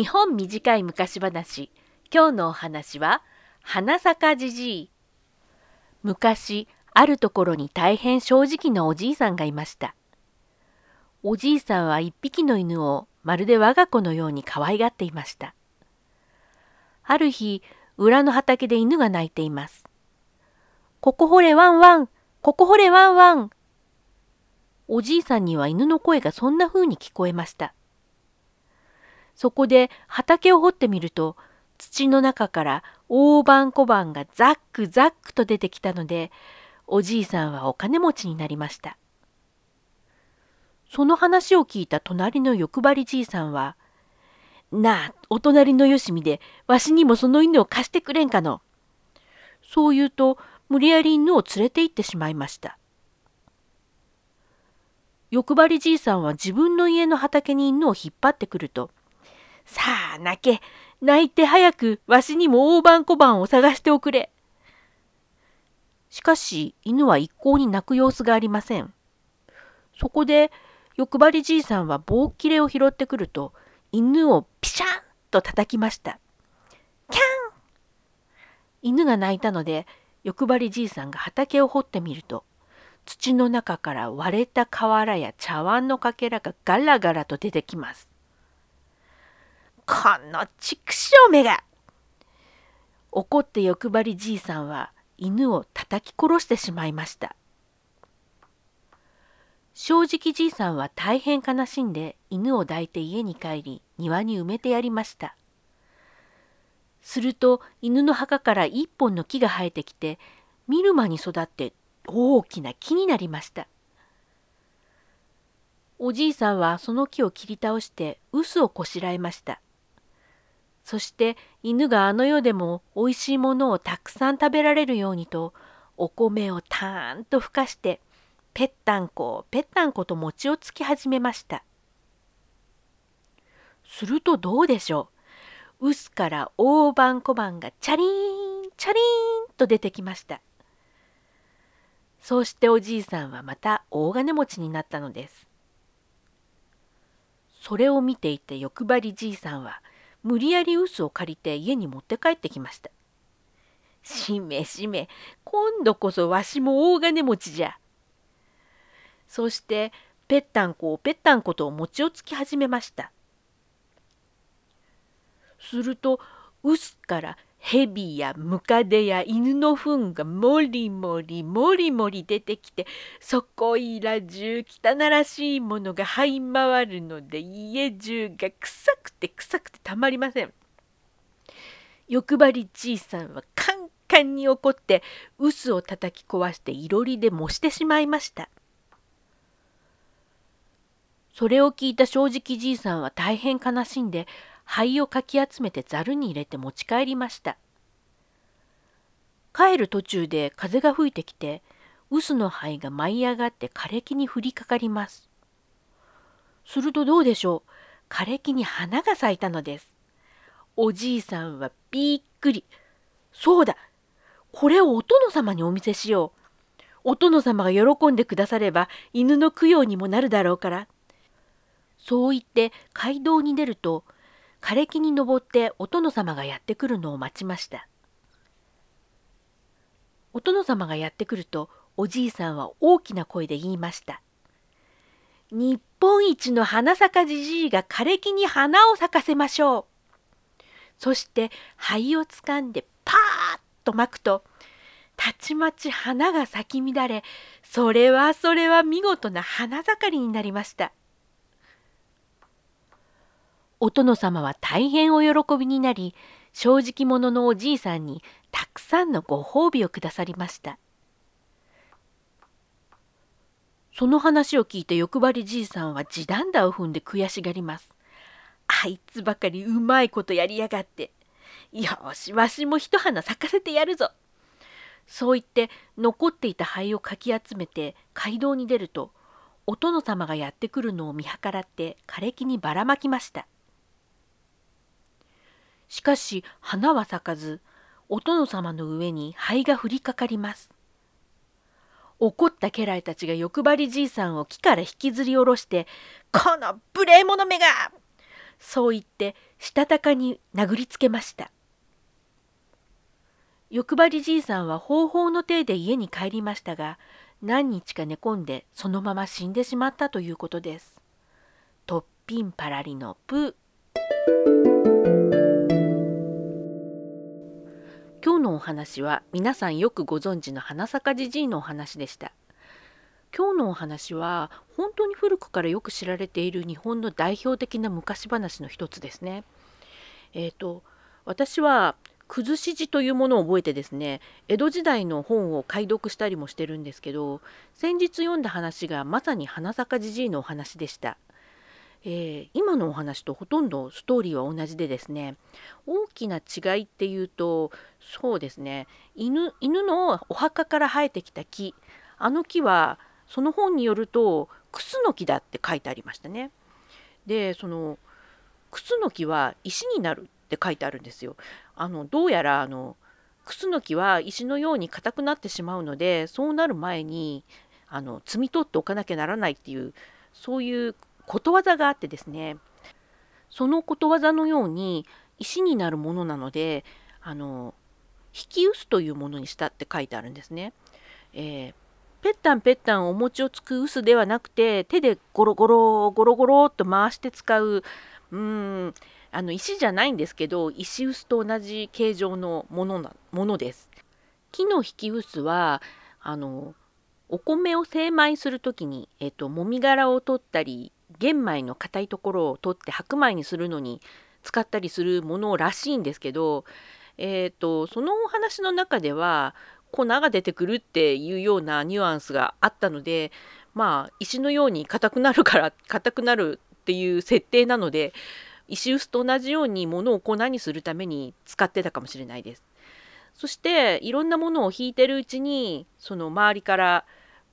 日本短い昔話。今日のお話は花咲じじい。昔あるところに大変正直なおじいさんがいました。おじいさんは一匹の犬をまるで我が子のように可愛がっていました。ある日裏の畑で犬が鳴いています。ここほれワンワンここほれワンワン。おじいさんには犬の声がそんな風に聞こえました。そこで畑を掘ってみると土の中から大判小判がザックザックと出てきたのでおじいさんはお金持ちになりました。その話を聞いた隣の欲張りじいさんは「なあお隣のよしみでわしにもその犬を貸してくれんかの」そう言うと無理やり犬を連れて行ってしまいました。欲張りじいさんは自分の家の畑に犬を引っ張ってくるとさあ泣け泣いて早くわしにも大判小判を探しておくれ。しかし犬は一向に泣く様子がありません。そこで欲張りじいさんは棒切れを拾ってくると犬をピシャンと叩きました。キャン犬が泣いたので欲張りじいさんが畑を掘ってみると土の中から割れた瓦や茶碗のかけらがガラガラと出てきます。この畜生めが。怒って欲張りじいさんは犬を叩き殺してしまいました。正直じいさんは大変悲しんで犬を抱いて家に帰り庭に埋めてやりました。すると犬の墓から一本の木が生えてきて見る間に育って大きな木になりました。おじいさんはその木を切り倒して臼をこしらえました。そして犬があの世でもおいしいものをたくさん食べられるようにとお米をたーんとふかしてぺったんこぺったんこと餅をつき始めました。するとどうでしょう？臼から大判小判がチャリーンチャリーンと出てきました。そうしておじいさんはまた大金持ちになったのです。それを見ていて欲張りじいさんは無理やり臼を借りて家に持って帰ってきました。しめしめ、今度こそわしも大金持ちじゃ。そしてぺったんこぺったんこと餅をつき始めました。すると臼から蛇やムカデや犬の糞がもりもりもりもり出てきてそこいら中汚らしいものが這い回るので家中が臭くて臭くてたまりません。欲張りじいさんはカンカンに怒って臼を叩き壊していろりで模してしまいました。それを聞いた正直じいさんは大変悲しんで灰をかき集めてざるに入れて持ち帰りました。帰る途中で風が吹いてきて、臼の灰が舞い上がって枯れ木に降りかかります。するとどうでしょう？枯れ木に花が咲いたのです。おじいさんはびっくり。そうだこれをお殿様にお見せしよう。お殿様が喜んでくだされば犬の供養にもなるだろうから。そう言って街道に出ると枯れ木に登ってお殿様がやってくるのを待ちました。お殿様がやってくるとおじいさんは大きな声で言いました。日本一の花咲じじいが枯れ木に花を咲かせましょう。そして灰をつかんでパーッと巻くとたちまち花が咲き乱れそれはそれは見事な花盛りになりました。お殿様は大変お喜びになり正直者のおじいさんにたくさんのご褒美をくださりました。その話を聞いて欲張りじいさんは地団打を踏んで悔しがります。あいつばかりうまいことやりやがって。よしわしも一花咲かせてやるぞ。そう言って残っていた灰をかき集めて街道に出るとお殿様がやってくるのを見計らって枯れ木にばらまきました。しかし花は咲かずお殿様の上に灰が降りかかります。怒った家来たちが欲張りじいさんを木から引きずり下ろして「この無礼者めがそう言ってしたたかに殴りつけました欲張りじいさんは方法の体で家に帰りましたが何日か寝込んでそのまま死んでしまったということです。とっぴんパラリのプ今日のお話は皆さんよくご存知の花咲じじいのお話でした。今日のお話は本当に古くからよく知られている日本の代表的な昔話の一つですね。えっ、ー、と私は崩し字というものを覚えてですね江戸時代の本を解読したりもしてるんですけど先日読んだ話がまさに花咲じじいのお話でした。えー、今のお話とほとんどストーリーは同じでですね大きな違いっていうとそうですね犬犬のお墓から生えてきた木あの木はその本によるとクスノキだって書いてありましたね。でそのクスノキは石になるって書いてあるんですよ。あのどうやらあのクスノキは石のように硬くなってしまうのでそうなる前にあの摘み取っておかなきゃならないっていうそういうことわざがあってですねそのことわざのように石になるものなのであの引き薄というものにしたって書いてあるんですね。えー、ぺったんぺったんお餅をつく薄ではなくて手でゴロゴロゴロゴロっと回して使ううんあの石じゃないんですけど石臼と同じ形状のものなものです。木の引き臼はあのお米を精米する時に、えっと、もみ殻を取ったり玄米の硬いところを取って白米にするのに使ったりするものらしいんですけど、えっと、そのお話の中では粉が出てくるっていうようなニュアンスがあったのでまあ石のように硬くなるから硬くなるっていう設定なので石臼と同じように物を粉にするために使ってたかもしれないです。そしていろんなものを引いてるうちにその周りから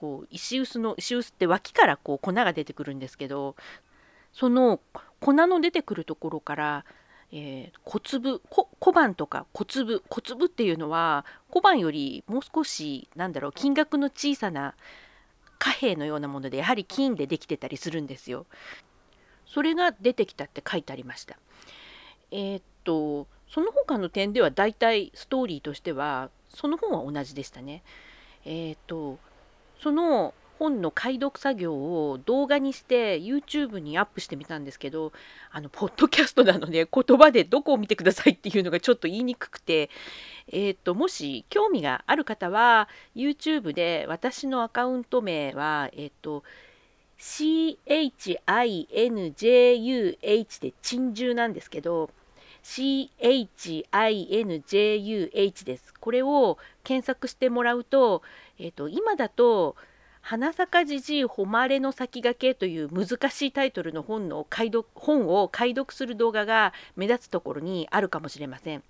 こう石臼の石臼って脇からこう粉が出てくるんですけどその粉の出てくるところから、えー、小粒小判とか小粒小粒っていうのは小判よりもう少しなんだろう金額の小さな貨幣のようなものでやはり金でできてたりするんですよ。それが出てきたって書いてありました。えー、っとその他の点では大体ストーリーとしてはその本は同じでしたね。えー、っとその本の解読作業を動画にして YouTube にアップしてみたんですけどあのポッドキャストなので言葉でどこを見てくださいっていうのがちょっと言いにくくて、えーと、もし興味がある方は YouTube で私のアカウント名は、えっ、ー、と CHINJUH で珍獣なんですけど CHINJUH です。これを検索してもらうと、えーと、今だと「花咲じじい誉れの先駆け」という難しいタイトルの本の解読本を解読する動画が目立つところにあるかもしれません。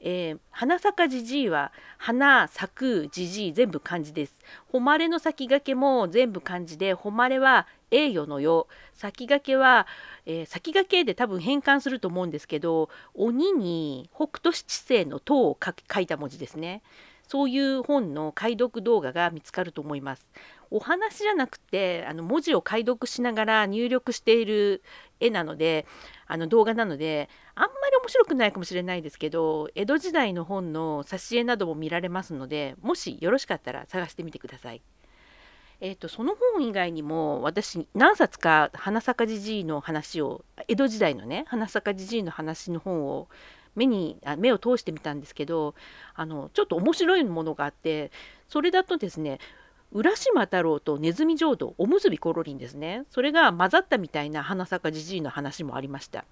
えー、花咲じじいは花咲くじじい全部漢字です。誉れの先駆けも全部漢字で誉れは栄誉の世先駆けは、えー、先駆けで多分変換すると思うんですけど鬼に北斗七星の塔を書いた文字ですね。そういう本の解読動画が見つかると思います。お話じゃなくてあの文字を解読しながら入力している絵なのであの動画なのであんまり面白くないかもしれないですけど江戸時代の本の挿絵なども見られますのでもしよろしかったら探してみてください。えーと、その本以外にも私何冊か花咲じじいの話を江戸時代のね花咲じじいの話の本を目にあ目を通してみたんですけどあのちょっと面白いものがあってそれだとですね浦島太郎とネズミ浄土おむすびコロリンですねそれが混ざったみたいな花咲じじいの話もありました。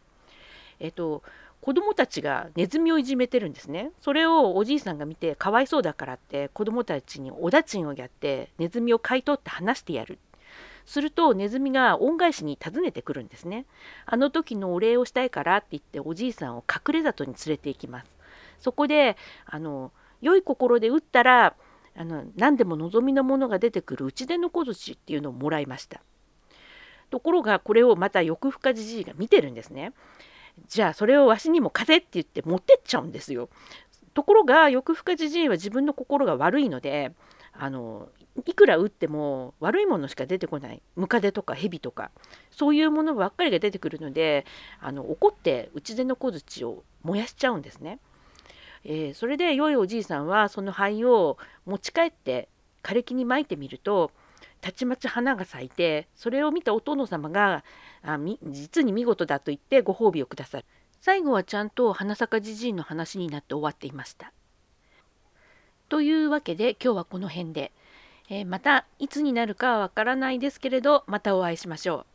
えっと子供たちがネズミをいじめてるんですね。それをおじいさんが見てかわいそうだからって子供たちにおだちんをやってネズミを買い取って話してやる。するとネズミが恩返しに訪ねてくるんですね。あの時のお礼をしたいからって言っておじいさんを隠れ里に連れて行きます。そこであの良い心で打ったらあの何でも望みのものが出てくる打ち出の小槌っていうのをもらいました。ところがこれをまた欲深じじいが見てるんですね。じゃあそれをわしにも風って言って持ってっちゃうんですよ。ところが欲深じじいは自分の心が悪いのであのいくら打っても悪いものしか出てこないムカデとかヘビとかそういうものばっかりが出てくるのであの怒って打ち出の小槌を燃やしちゃうんですね。えー、それで良いおじいさんはその灰を持ち帰って枯れ木にまいてみるとたちまち花が咲いてそれを見たお殿様があ実に見事だと言ってご褒美をくださる最後はちゃんと花咲じじいの話になって終わっていました。というわけで今日はこの辺で、えー、またいつになるかはわからないですけれどまたお会いしましょう。